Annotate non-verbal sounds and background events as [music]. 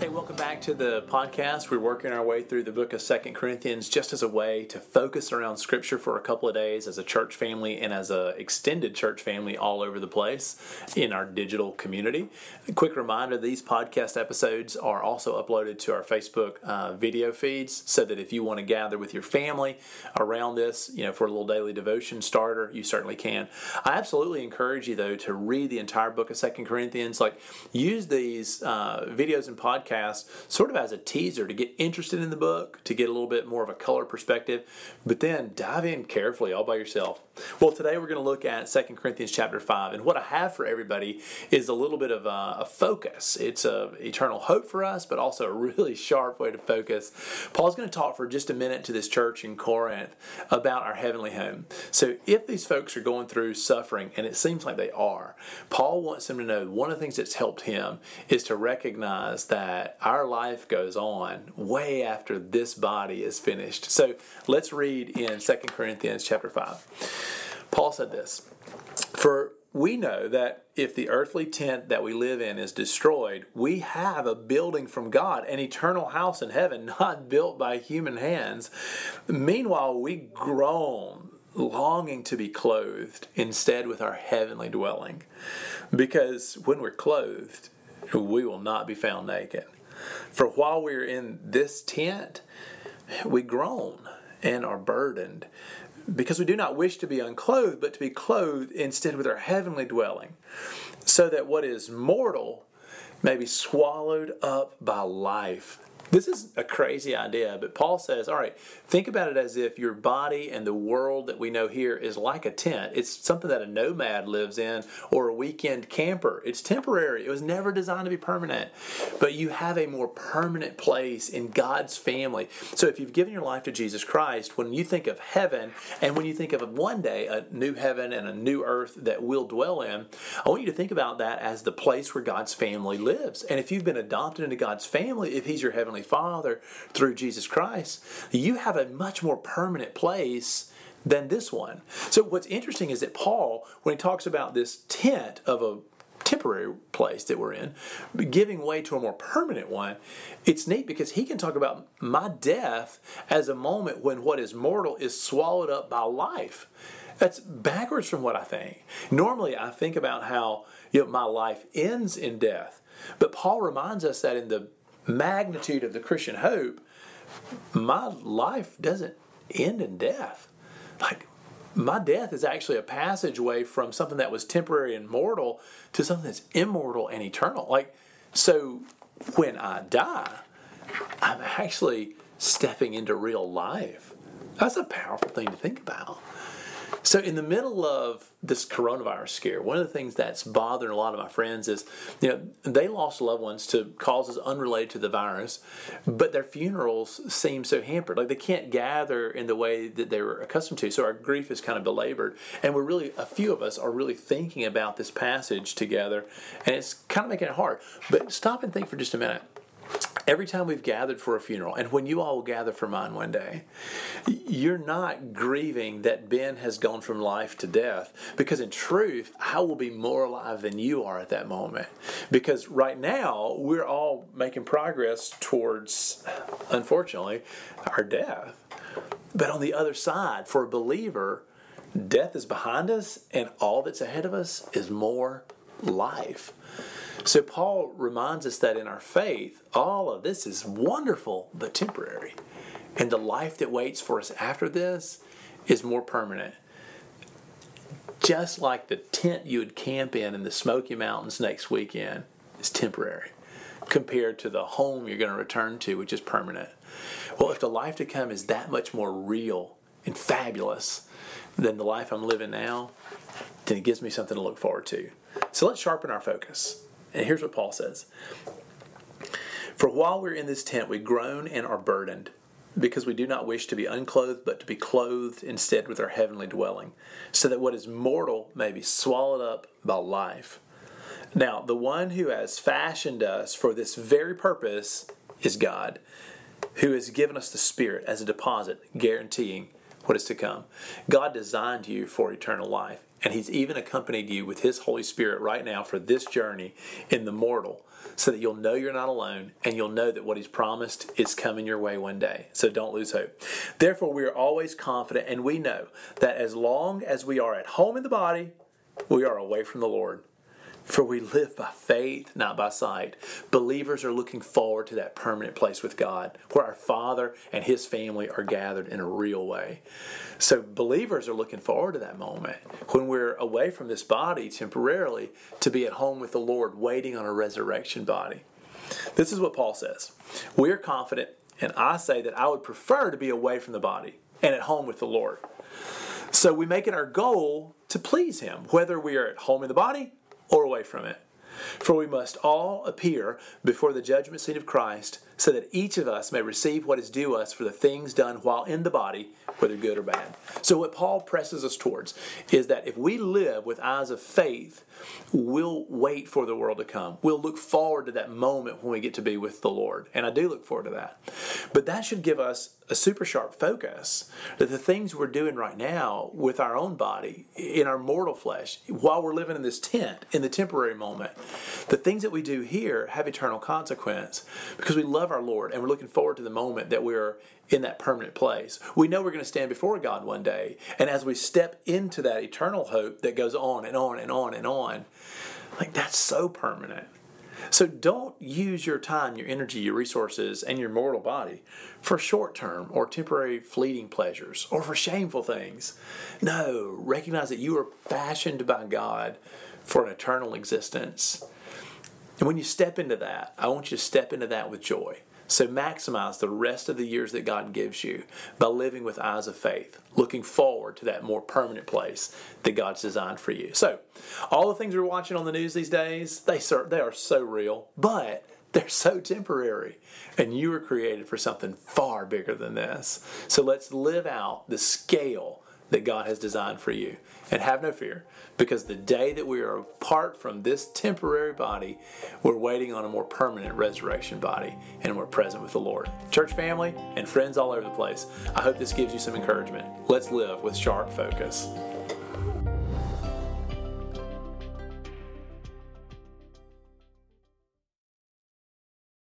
Hey, welcome back to the podcast. We're working our way through the book of Second Corinthians just as a way to focus around Scripture for a couple of days as a church family and as a extended church family all over the place in our digital community. A quick reminder: these podcast episodes are also uploaded to our Facebook uh, video feeds, so that if you want to gather with your family around this, you know, for a little daily devotion starter, you certainly can. I absolutely encourage you though to read the entire book of Second Corinthians. Like, use these uh, videos and podcasts podcast sort of as a teaser to get interested in the book, to get a little bit more of a color perspective, but then dive in carefully all by yourself. Well, today we're going to look at Second Corinthians chapter 5, and what I have for everybody is a little bit of a, a focus. It's a eternal hope for us, but also a really [laughs] sharp way to focus. Paul's going to talk for just a minute to this church in Corinth about our heavenly home. So if these folks are going through suffering, and it seems like they are, Paul wants them to know one of the things that's helped him is to recognize that our life goes on way after this body is finished. So let's read in 2 Corinthians chapter 5. Paul said this For we know that if the earthly tent that we live in is destroyed, we have a building from God, an eternal house in heaven, not built by human hands. Meanwhile, we groan, longing to be clothed instead with our heavenly dwelling. Because when we're clothed, we will not be found naked. For while we are in this tent, we groan and are burdened, because we do not wish to be unclothed, but to be clothed instead with our heavenly dwelling, so that what is mortal may be swallowed up by life. This is a crazy idea, but Paul says, all right, think about it as if your body and the world that we know here is like a tent. It's something that a nomad lives in or a weekend camper. It's temporary, it was never designed to be permanent. But you have a more permanent place in God's family. So if you've given your life to Jesus Christ, when you think of heaven and when you think of one day a new heaven and a new earth that we'll dwell in, I want you to think about that as the place where God's family lives. And if you've been adopted into God's family, if He's your heavenly Heavenly Father through Jesus Christ, you have a much more permanent place than this one. So, what's interesting is that Paul, when he talks about this tent of a temporary place that we're in, giving way to a more permanent one, it's neat because he can talk about my death as a moment when what is mortal is swallowed up by life. That's backwards from what I think. Normally, I think about how you know, my life ends in death. But Paul reminds us that in the magnitude of the Christian hope, my life doesn't end in death. Like, my death is actually a passageway from something that was temporary and mortal to something that's immortal and eternal. Like, so when I die, I'm actually stepping into real life. That's a powerful thing to think about. So, in the middle of this coronavirus scare, one of the things that's bothering a lot of my friends is, you know, they lost loved ones to causes unrelated to the virus, but their funerals seem so hampered. Like they can't gather in the way that they were accustomed to. So, our grief is kind of belabored. And we're really, a few of us are really thinking about this passage together, and it's kind of making it hard. But stop and think for just a minute every time we've gathered for a funeral, and when you all will gather for mine one day, you're not grieving that Ben has gone from life to death, because in truth, I will be more alive than you are at that moment. Because right now, we're all making progress towards, unfortunately, our death. But on the other side, for a believer, death is behind us, and all that's ahead of us is more life. So Paul reminds us that in our faith, all of this is wonderful but temporary. And the life that waits for us after this is more permanent. Just like the tent you would camp in in the Smoky Mountains next weekend is temporary compared to the home you're going to return to, which is permanent. Well, if the life to come is that much more real and fabulous than the life I'm living now, then it gives me something to look forward to. So let's sharpen our focus. And here's what Paul says For while we're in this tent, we groan and are burdened, because we do not wish to be unclothed, but to be clothed instead with our heavenly dwelling, so that what is mortal may be swallowed up by life. Now, the one who has fashioned us for this very purpose is God, who has given us the Spirit as a deposit, guaranteeing what is to come. God designed you for eternal life, and He's even accompanied you with His Holy Spirit right now for this journey in the mortal, so that you'll know you're not alone and you'll know that what He's promised is coming your way one day. So don't lose hope. Therefore, we are always confident, and we know that as long as we are at home in the body, we are away from the Lord. For we live by faith, not by sight. Believers are looking forward to that permanent place with God, where our Father and His family are gathered in a real way. So, believers are looking forward to that moment when we're away from this body temporarily to be at home with the Lord, waiting on a resurrection body. This is what Paul says We are confident, and I say that I would prefer to be away from the body and at home with the Lord. So, we make it our goal to please Him, whether we are at home in the body or away from it. For we must all appear before the judgment seat of Christ, so that each of us may receive what is due us for the things done while in the body, whether good or bad. So, what Paul presses us towards is that if we live with eyes of faith, we'll wait for the world to come. We'll look forward to that moment when we get to be with the Lord. And I do look forward to that. But that should give us a super sharp focus that the things we're doing right now with our own body, in our mortal flesh, while we're living in this tent, in the temporary moment, the things that we do here have eternal consequence because we love our Lord and we're looking forward to the moment that we're in that permanent place. We know we're going to stand before God one day. And as we step into that eternal hope that goes on and on and on and on, like that's so permanent. So don't use your time, your energy, your resources, and your mortal body for short term or temporary fleeting pleasures or for shameful things. No, recognize that you are fashioned by God for an eternal existence. And when you step into that, I want you to step into that with joy. So maximize the rest of the years that God gives you by living with eyes of faith, looking forward to that more permanent place that God's designed for you. So, all the things we're watching on the news these days, they they are so real, but they're so temporary. And you were created for something far bigger than this. So let's live out the scale that God has designed for you. And have no fear, because the day that we are apart from this temporary body, we're waiting on a more permanent resurrection body, and we're present with the Lord. Church family and friends all over the place, I hope this gives you some encouragement. Let's live with sharp focus.